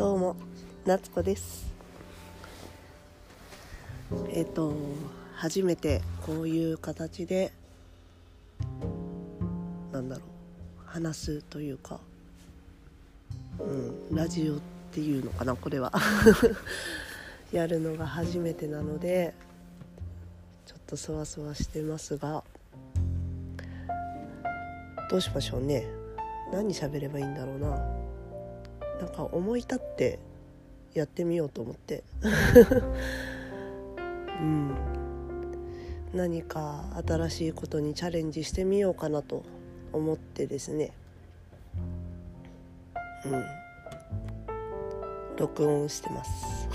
どうも夏子です。えっ、と初めてこういう形でなんだろう話すというかうんラジオっていうのかなこれは。やるのが初めてなのでちょっとそわそわしてますがどうしましょうね。何喋ればいいんだろうな。なんか思い立ってやってみようと思って。うん。何か新しいことにチャレンジしてみようかなと思ってですね。うん。録音してます。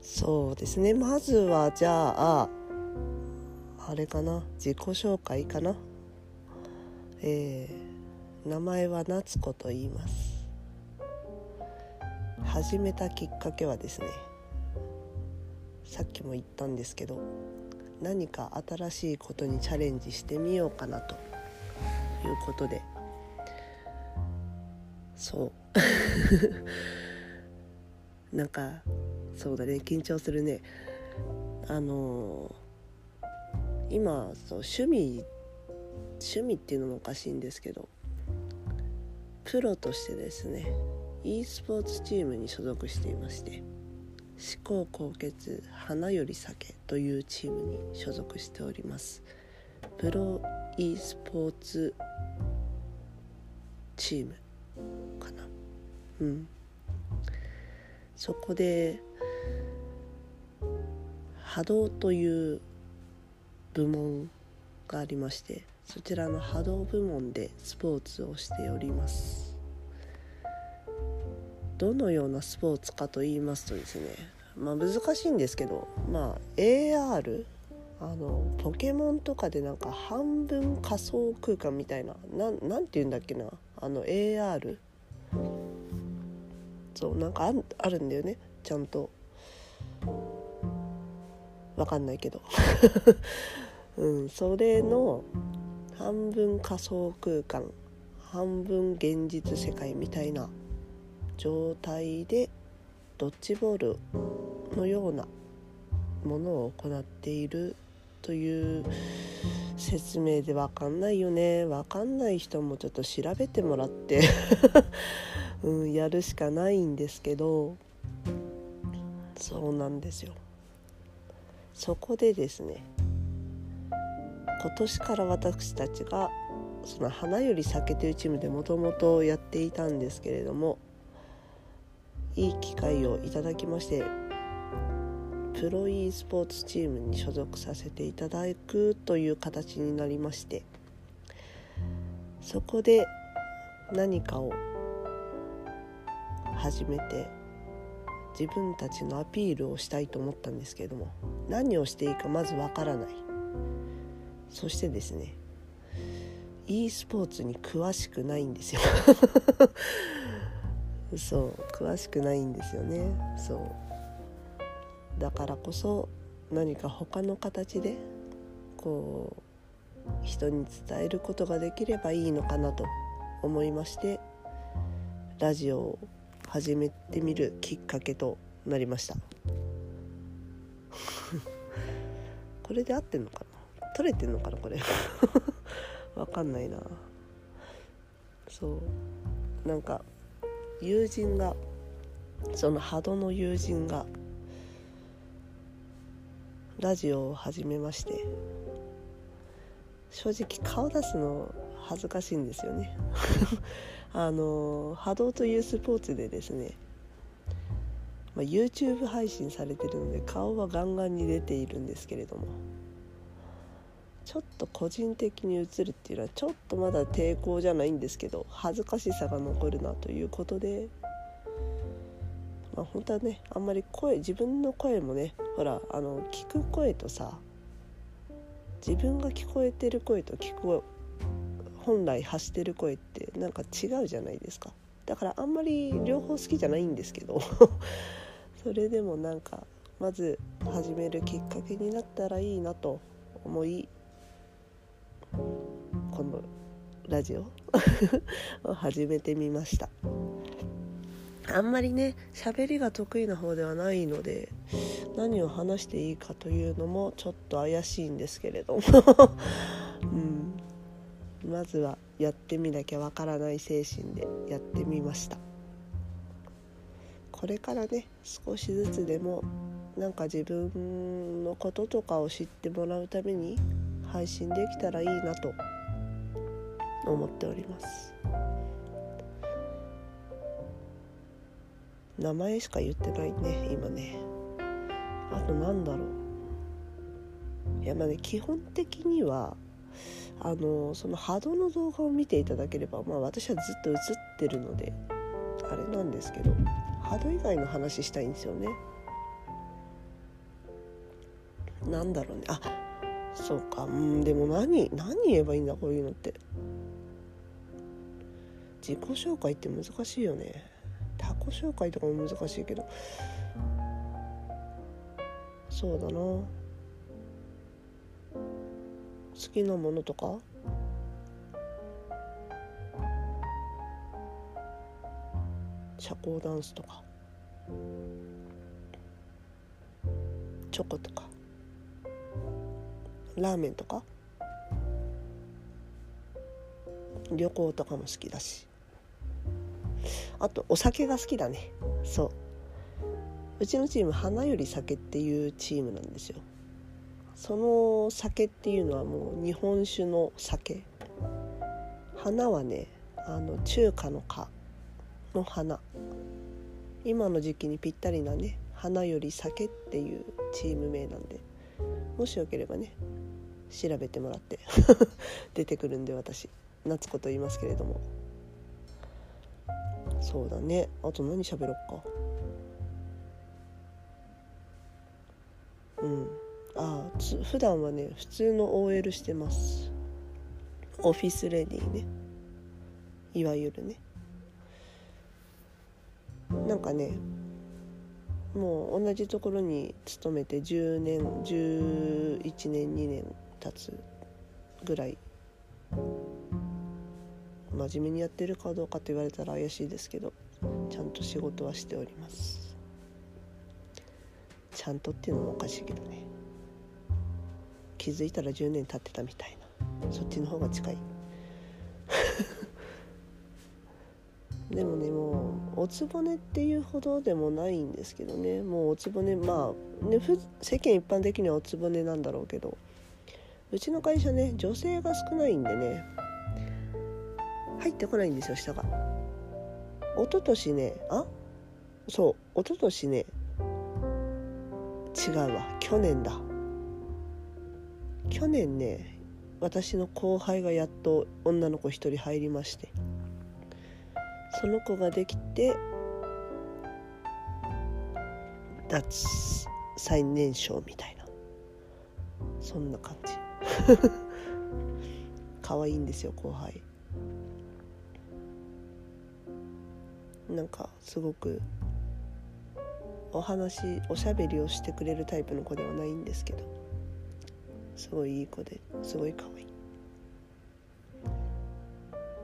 そうですね。まずはじゃああれかな。自己紹介かな。えー、名前は夏子と言います。始めたきっかけはですねさっきも言ったんですけど何か新しいことにチャレンジしてみようかなということで。そう。なんかそうだね緊張するね。あの今そう趣味趣味っていうのもおかしいんですけどプロとしてですね e スポーツチームに所属していまして思考高血花より酒というチームに所属しております。プロ e スポーツチームかな。うん。そこで波動という部門がありましてそちらの波動部門でスポーツをしております。どのようなスポーツかと言いますとですねまあ難しいんですけどまあ AR あのポケモンとかでなんか半分仮想空間みたいななんて言うんだっけなあの AR そうなんかあるんだよねちゃんと。わかんないけど。うんそれの半分仮想空間半分現実世界みたいな状態でドッジボールのようなものを行っているという説明で分かんないよね。分かんない人もちょっと調べてもらって。うん、やるしかないんですけど。そうなんですよ。そこでですね今年から私たちがその花より酒というチームでもともとやっていたんですけれどもいい機会をいただきましてプロ e スポーツチームに所属させていただくという形になりましてそこで何かを始めて自分たちのアピールをしたいと思ったんですけれども何をしていいかまずわからない。そしてですね e スポーツに詳しくないんですよ。そう詳しくないんですよね。そう。だからこそ何か他の形でこう人に伝えることができればいいのかなと思いましてラジオを始めてみるきっかけとなりました。これで合ってんのかな？取れてんのかなこれ。わかんないな。そう。なんか友人がその波動の友人がラジオを始めまして正直顔出すの恥ずかしいんですよね。あの波動というスポーツでですね、まあ、YouTube 配信されてるので顔はガンガンに出ているんですけれどもちょっと個人的に映るっていうのはちょっとまだ抵抗じゃないんですけど恥ずかしさが残るなということでまあ本当はねあんまり声自分の声もねほらあの聞く声とさ自分が聞こえてる声と聞く本来発してる声ってなんか違うじゃないですか。だからあんまり両方好きじゃないんですけど それでもなんかまず始めるきっかけになったらいいなと思いこのラジオ。を始めてみました。あんまりね喋りが得意な方ではないので何を話していいかというのもちょっと怪しいんですけれども、うん、まずはやってみなきゃわからない精神でやってみました。これからね少しずつでもなんか自分のこととかを知ってもらうために配信できたらいいなと思っております。名前しか言ってないね今ね。あとなんだろう。いやまあね基本的にはあのその波動の動画を見ていただければまあ私はずっと映ってるのであれなんですけど波動以外の話したいんですよね。なんだろうね。あそうか。うんでも何何言えばいいんだこういうのって。自己紹介って難しいよね。他己紹介とかも難しいけど。そうだな。好きなものとか？社交ダンスとか？チョコとか？ラーメンとか？旅行とかも好きだし。あとお酒が好きだね。そう。うちのチーム花より酒っていうチームなんですよ。その酒っていうのはもう日本酒の酒。花はねあの中華の花の花。今の時期にぴったりなね花より酒っていうチーム名なんでもしよければね調べてもらって 出てくるんで私夏子と言いますけれども。そうだね。あと何喋ろっか。うん。ああつ普段はね普通の OL してます。オフィスレディね。いわゆるね。なんかねもう同じところに勤めて10年11年2年経つぐらい。真面目にやってるかどうかと言われたら怪しいですけどちゃんと仕事はしております。ちゃんとっていうのもおかしいけどね。気づいたら10年経ってたみたいな。そっちの方が近い。でもねもうおつぼねっていうほどでもないんですけどね。もうおつぼねまあね世間一般的にはおつぼねなんだろうけどうちの会社ね女性が少ないんでね。入ってこないんですよ下が。一昨年ねあ？そう一昨年ね違うわ去年だ。去年ね私の後輩がやっと女の子一人入りまして。その子ができて脱最年少みたいな。そんな感じ。可愛いんですよ後輩。なんかすごくお話おしゃべりをしてくれるタイプの子ではないんですけどすごいいい子ですごい可愛い。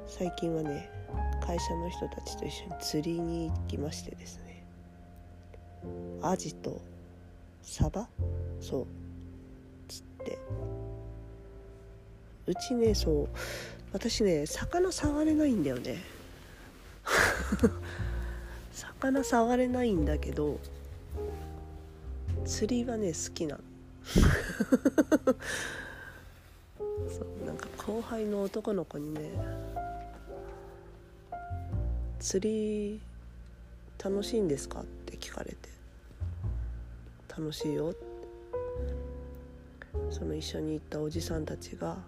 最近はね会社の人たちと一緒に釣りに行きましてですね。アジとサバ？そう。釣って。うちねそう。私ね魚触れないんだよね。魚触れないんだけど釣りはね好きなの そうなんか後輩の男の子にね「釣り楽しいんですか?」って聞かれて「楽しいよ」ってその一緒に行ったおじさんたちが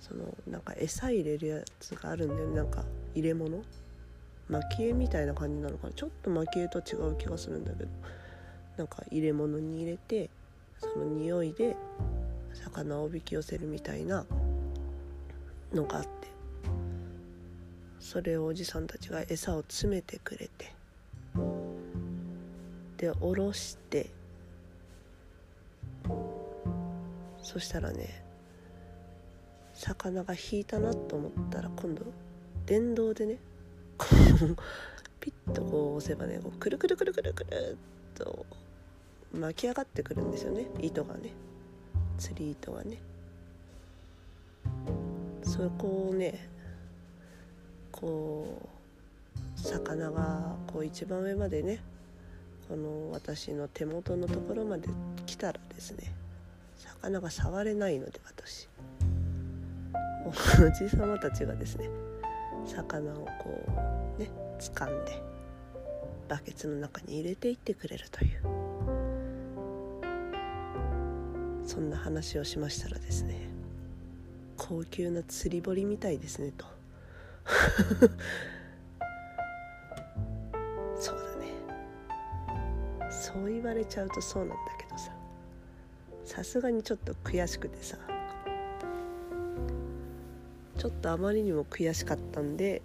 そのなんか餌入れるやつがあるんだよねなんか入れ物蒔絵みたいな感じなのかな？ちょっと蒔絵と違う気がするんだけど。なんか入れ物に入れてその匂いで魚をおびき寄せるみたいなのがあって。それをおじさんたちが餌を詰めてくれてでおろしてそしたらね魚が引いたなと思ったら今度電動でねピッとこう押せばねこうくるくるくるくるくるっと巻き上がってくるんですよね。糸がね。釣り糸がね。そこをねこう魚がこう一番上までねこの私の手元のところまで来たらですね魚が触れないので私。おじさまたちがですね魚をこうね掴んでバケツの中に入れていってくれるという。そんな話をしましたらですね高級な釣り堀みたいですねと。そうだね。そう言われちゃうとそうなんだけどささすがにちょっと悔しくてさちょっとあまりにも悔しかったんで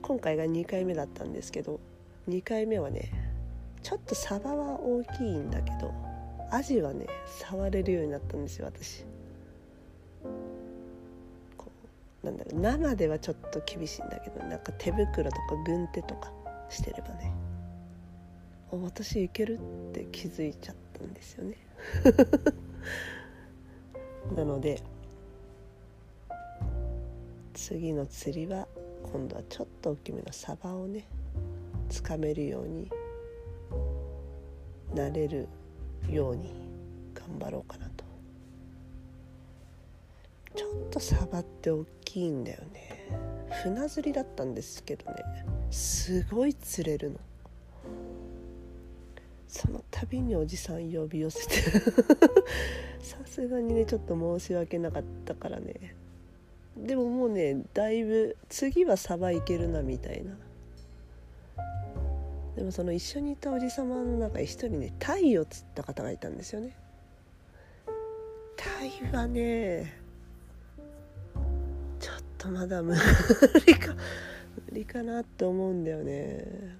今回が2回目だったんですけど2回目はねちょっとサバは大きいんだけどアジはね触れるようになったんですよ私。こうなんだろう生ではちょっと厳しいんだけどなんか手袋とか軍手とかしてればね私いけるって気づいちゃったんですよね。なので次の釣りは今度はちょっと大きめのサバをねつかめるようになれるように頑張ろうかなと。ちょっとサバって大きいんだよね。船釣りだったんですけどね。すごい釣れるの。その度におじさん呼び寄せて。さすがにねちょっと申し訳なかったからね。でももうねだいぶ次はサバいけるなみたいな。でもその一緒にいたおじ様の中に一人ねタイを釣った方がいたんですよね。タイはねちょっとまだ無理か無理かなって思うんだよね。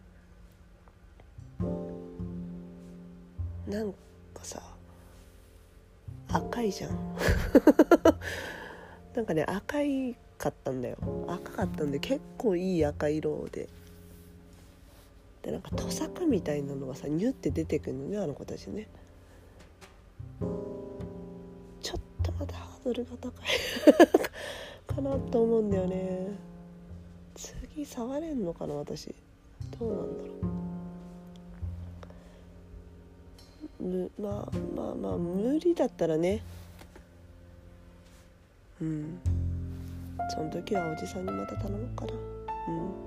なんかさ赤いじゃん。なんかね赤いかったんだよ。赤かったんで結構いい赤色で。でなんかトサカみたいなのがさニュって出てくるのねあの子たちね。ちょっとまだハードルが高い。かなと思うんだよね。次触れんのかな私。どうなんだろう。むまあまあまあ無理だったらねうん。その時はおじさんにまた頼もうかな。うん。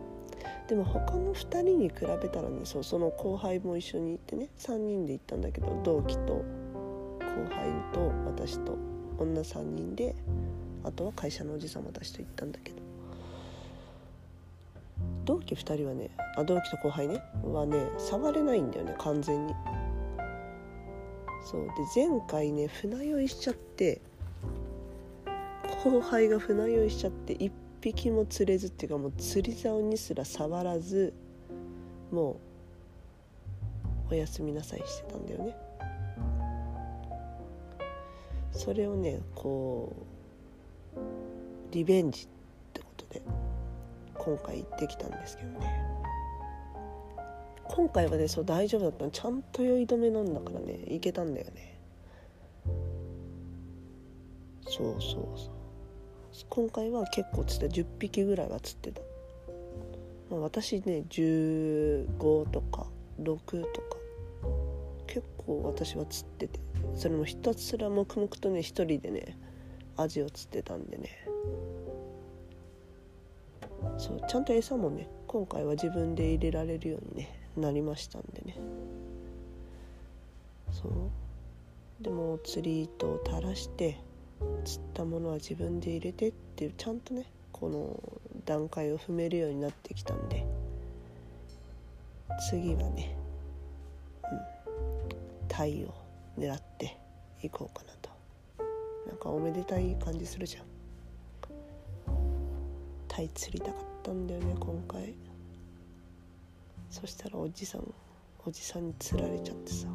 でも他の2人に比べたらねそうその後輩も一緒に行ってね3人で行ったんだけど同期と後輩と私と女3人であとは会社のおじさまたちと行ったんだけど。同期2人はねあ同期と後輩ねはね触れないんだよね完全に。そう。で前回ね船酔いしちゃって後輩が船酔いしちゃって1匹も釣れずっていうかもう釣り竿にすら触らずもうおやすみなさいしてたんだよね。それをねこうリベンジってことで今回行ってきたんですけどね。今回はねそう大丈夫だったの。ちゃんと酔い止め飲んだからねいけたんだよね。そうそうそう。今回は結構釣った10匹ぐらいは釣ってた、まあ、私ね15とか6とか。結構私は釣ってて。それもひたすら黙々とね一人でねアジを釣ってたんでね。そうちゃんと餌もね今回は自分で入れられるようにねなりましたんでね。そう。でも釣り糸を垂らして釣ったものは自分で入れてっていうちゃんとねこの段階を踏めるようになってきたんで。次はね、うん、タイを狙っていこうかなと。なんかおめでたい感じするじゃん。タイ釣りたかったんだよね今回。そしたらおじさんおじさんに釣られちゃってさ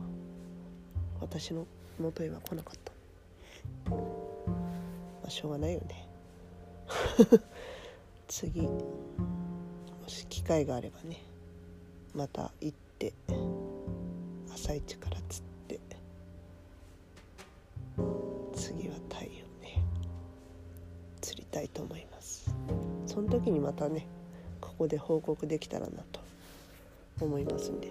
私の元へは来なかった。まあしょうがないよね。次。もし機会があればね。また行って。朝一から釣って。次はタイをね。釣りたいと思います。その時にまたねここで報告できたらなと思いますんで。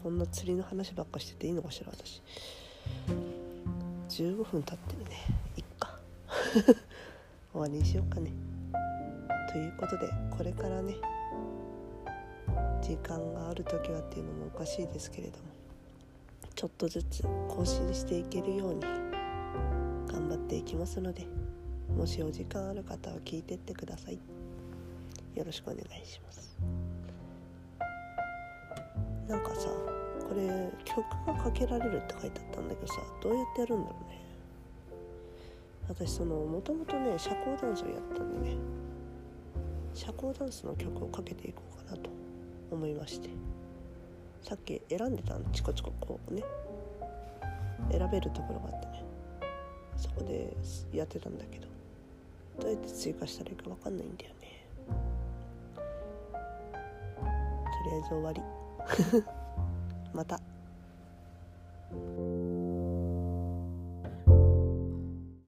こんな釣りの話ばっかしてていいのかしら私。15分経ってるね。終わりにしようかね。ということでこれからね時間がある時はっていうのもおかしいですけれどもちょっとずつ更新していけるように頑張っていきますのでもしお時間ある方は聞いてってください。よろしくお願いします。なんかさこれ曲がかけられるって書いてあったんだけどさどうやってやるんだろうね。私そのもともとね社交ダンスをやったんでね社交ダンスの曲をかけていこうかなと思いましてさっき選んでたのチコチコこうね選べるところがあってねそこでやってたんだけどどうやって追加したらいいか分かんないんだよねとりあえず終わり また。